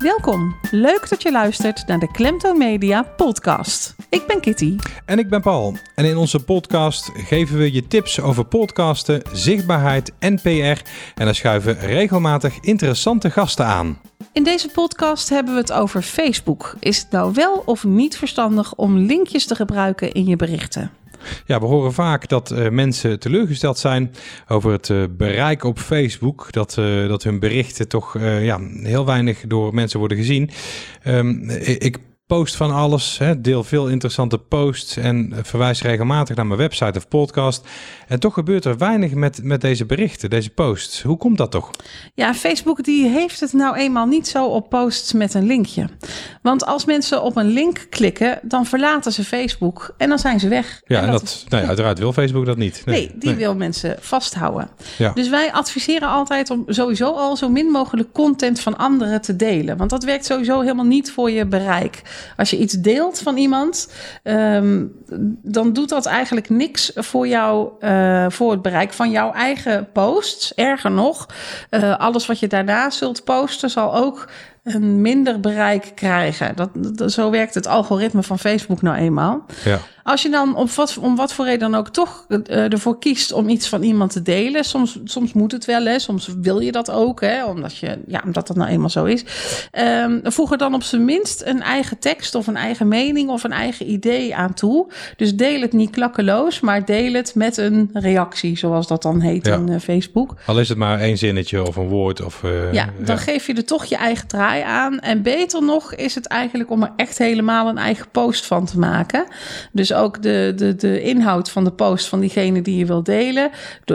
Welkom. Leuk dat je luistert naar de Klemtoon Media podcast. Ik ben Kitty. En ik ben Paul. En in onze podcast geven we je tips over podcasten, zichtbaarheid en PR. En dan schuiven regelmatig interessante gasten aan. In deze podcast hebben we het over Facebook. Is het nou wel of niet verstandig om linkjes te gebruiken in je berichten? Ja, we horen vaak dat uh, mensen teleurgesteld zijn over het uh, bereik op Facebook. Dat, uh, dat hun berichten toch ja, heel weinig door mensen worden gezien. Um, ik post van alles, hè, deel veel interessante posts en verwijs regelmatig naar mijn website of podcast. En toch gebeurt er weinig met, met deze berichten, deze posts. Hoe komt dat toch? Ja, Facebook die heeft het nou eenmaal niet zo op posts met een linkje. Want als mensen op een link klikken, dan verlaten ze Facebook en dan zijn ze weg. Ja, en dat, dat nou ja, uiteraard wil Facebook dat niet. Nee, nee die wil mensen vasthouden. Ja. Dus wij adviseren altijd om sowieso al zo min mogelijk content van anderen te delen. Want dat werkt sowieso helemaal niet voor je bereik. Als je iets deelt van iemand, ehm, dan doet dat eigenlijk niks voor jou, uh, voor het bereik van jouw eigen posts. Erger nog, uh, alles wat je daarna zult posten, zal ook een minder bereik krijgen. Dat, zo werkt het algoritme van Facebook nou eenmaal. Ja. Als je dan op wat, om wat voor reden dan ook toch uh, ervoor kiest om iets van iemand te delen, soms, soms moet het wel, hè, soms wil je dat ook, hè, omdat, je, ja, omdat dat nou eenmaal zo is. Um, voeg er dan op zijn minst een eigen tekst of een eigen mening of een eigen idee aan toe. Dus deel het niet klakkeloos, maar deel het met een reactie, zoals dat dan heet in uh, Facebook. Al is het maar één zinnetje of een woord. Of, uh, ja, dan ja. geef je er toch je eigen draai aan. En beter nog is het eigenlijk om er echt helemaal een eigen post van te maken. Dus ook de, de, de inhoud van de post van diegene die je wil delen,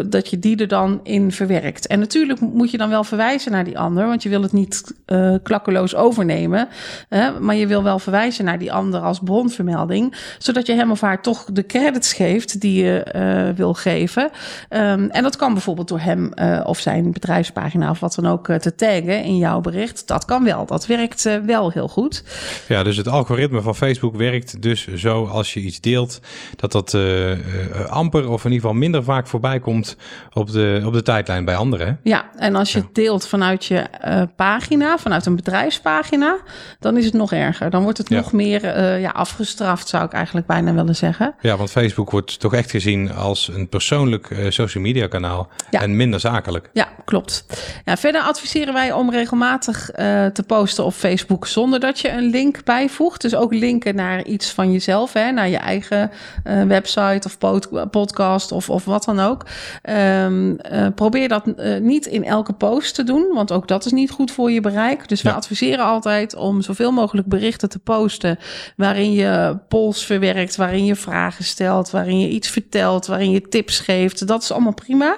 dat je die er dan in verwerkt. En natuurlijk moet je dan wel verwijzen naar die ander, want je wil het niet uh, klakkeloos overnemen. Hè, maar je wil wel verwijzen naar die ander als bronvermelding, zodat je hem of haar toch de credits geeft die je uh, wil geven. Um, en dat kan bijvoorbeeld door hem uh, of zijn bedrijfspagina of wat dan ook te taggen in jouw bericht. Dat kan wel. Dat werkt wel heel goed. Ja, dus het algoritme van Facebook werkt dus zo als je iets deelt, dat dat uh, uh, amper of in ieder geval minder vaak voorbij komt op de, op de tijdlijn bij anderen. Ja, en als je deelt vanuit je uh, pagina, vanuit een bedrijfspagina, dan is het nog erger. Dan wordt het ja. nog meer ja, afgestraft, zou ik eigenlijk bijna willen zeggen. Ja, want Facebook wordt toch echt gezien als een persoonlijk social media kanaal ja. en minder zakelijk. Ja, klopt. Ja, verder adviseren wij om regelmatig te posten op Facebook zonder dat je een link bijvoegt. Dus ook linken naar iets van jezelf, hè, naar je eigen uh, website of pod podcast of, of wat dan ook. Um, uh, probeer dat uh, niet in elke post te doen, want ook dat is niet goed voor je bereik. Dus we adviseren altijd om zoveel mogelijk berichten te posten waarin je polls verwerkt, waarin je vragen stelt, waarin je iets vertelt, waarin je tips geeft. Dat is allemaal prima.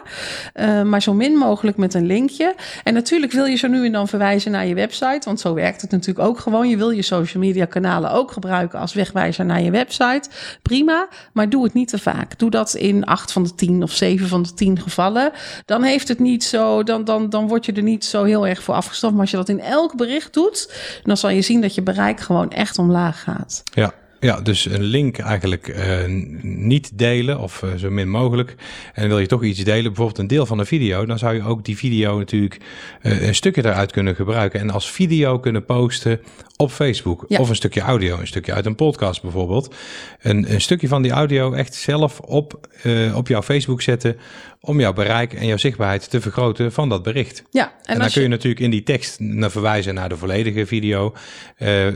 maar zo min mogelijk met een linkje. En natuurlijk wil je zo nu en dan verwijzen naar je website, want zo werkt het natuurlijk ook gewoon. Je wil je social media kanalen ook gebruiken als wegwijzer naar je website. Prima, maar doe het niet te vaak. Doe dat in acht van de tien of zeven van de tien gevallen. Dan heeft het niet zo, dan, dan, dan word je er niet zo heel erg voor afgestraft. Maar als je dat in elk bericht doet, dan zal je zien dat je bereik gewoon echt omlaag gaat. Ja. Ja, dus een link eigenlijk uh, niet delen of uh, zo min mogelijk. En wil je toch iets delen, bijvoorbeeld een deel van een video, dan zou je ook die video natuurlijk uh, een stukje daaruit kunnen gebruiken en als video kunnen posten op Facebook. Ja. Of een stukje audio, een stukje uit een podcast bijvoorbeeld. Een, een stukje van die audio echt zelf op, op jouw Facebook zetten om jouw bereik en jouw zichtbaarheid te vergroten van dat bericht. Ja, en, en dan kun je, je, natuurlijk in die tekst naar verwijzen naar de volledige video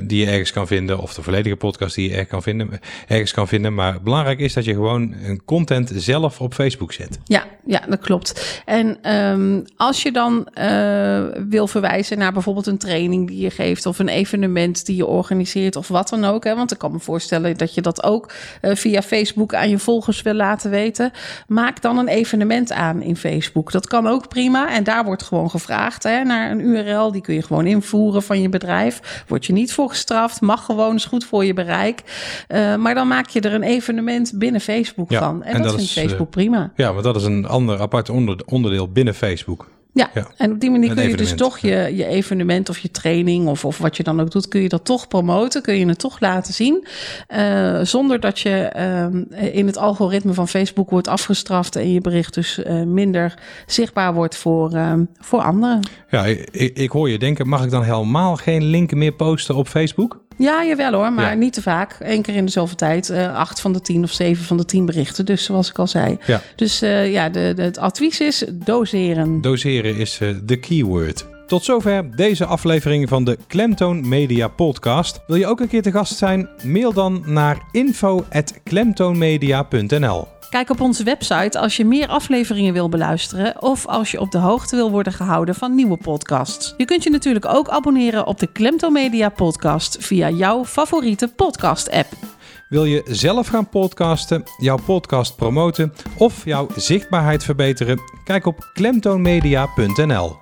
die je ergens kan vinden of de volledige podcast die je kan vinden, ergens kan vinden. Maar belangrijk is dat je gewoon een content zelf op Facebook zet. Ja, ja dat klopt. En um, als je dan uh, wil verwijzen naar bijvoorbeeld een training die je geeft of een evenement die je organiseert of wat dan ook. Hè, want ik kan me voorstellen dat je dat ook uh, via Facebook aan je volgers wil laten weten. Maak dan een evenement aan in Facebook. Dat kan ook prima. En daar wordt gewoon gevraagd hè, naar een URL. Die kun je gewoon invoeren van je bedrijf. Word je niet voor gestraft. Mag gewoon, is goed voor je bereik. Uh, maar dan maak je er een evenement binnen Facebook ja, van. En, en dat, dat, vindt is, Facebook uh, prima. Ja, maar dat is een ander apart onder, onderdeel binnen Facebook. Ja, Ja. en op die manier kun je dus toch je, je evenement of je training of, of wat je dan ook doet, kun je dat toch promoten, kun je het toch laten zien. eh, zonder dat je ehm, in het algoritme van Facebook wordt afgestraft en je bericht dus eh, minder zichtbaar wordt voor, ehm, voor anderen. Ja, ik, ik hoor je denken, mag ik dan helemaal geen linken meer posten op Facebook? Ja, jawel hoor, maar Ja. niet te vaak. Eén keer in de zoveel tijd. eh, acht van de tien of zeven van de tien berichten. Dus zoals ik al zei. Ja. Dus eh, ja, de, de, het advies is doseren. Doseren is eh, de keyword. Tot zover deze aflevering van de Klemtoon Media Podcast. Wil je ook een keer te gast zijn? Mail dan naar info@klemtoonmedia.nl. Kijk op onze website als je meer afleveringen wil beluisteren of als je op de hoogte wil worden gehouden van nieuwe podcasts. Je kunt je natuurlijk ook abonneren op de Klemto Media podcast via jouw favoriete podcast app. Wil je zelf gaan podcasten, jouw podcast promoten of jouw zichtbaarheid verbeteren? Kijk op klemtoonmedia.nl.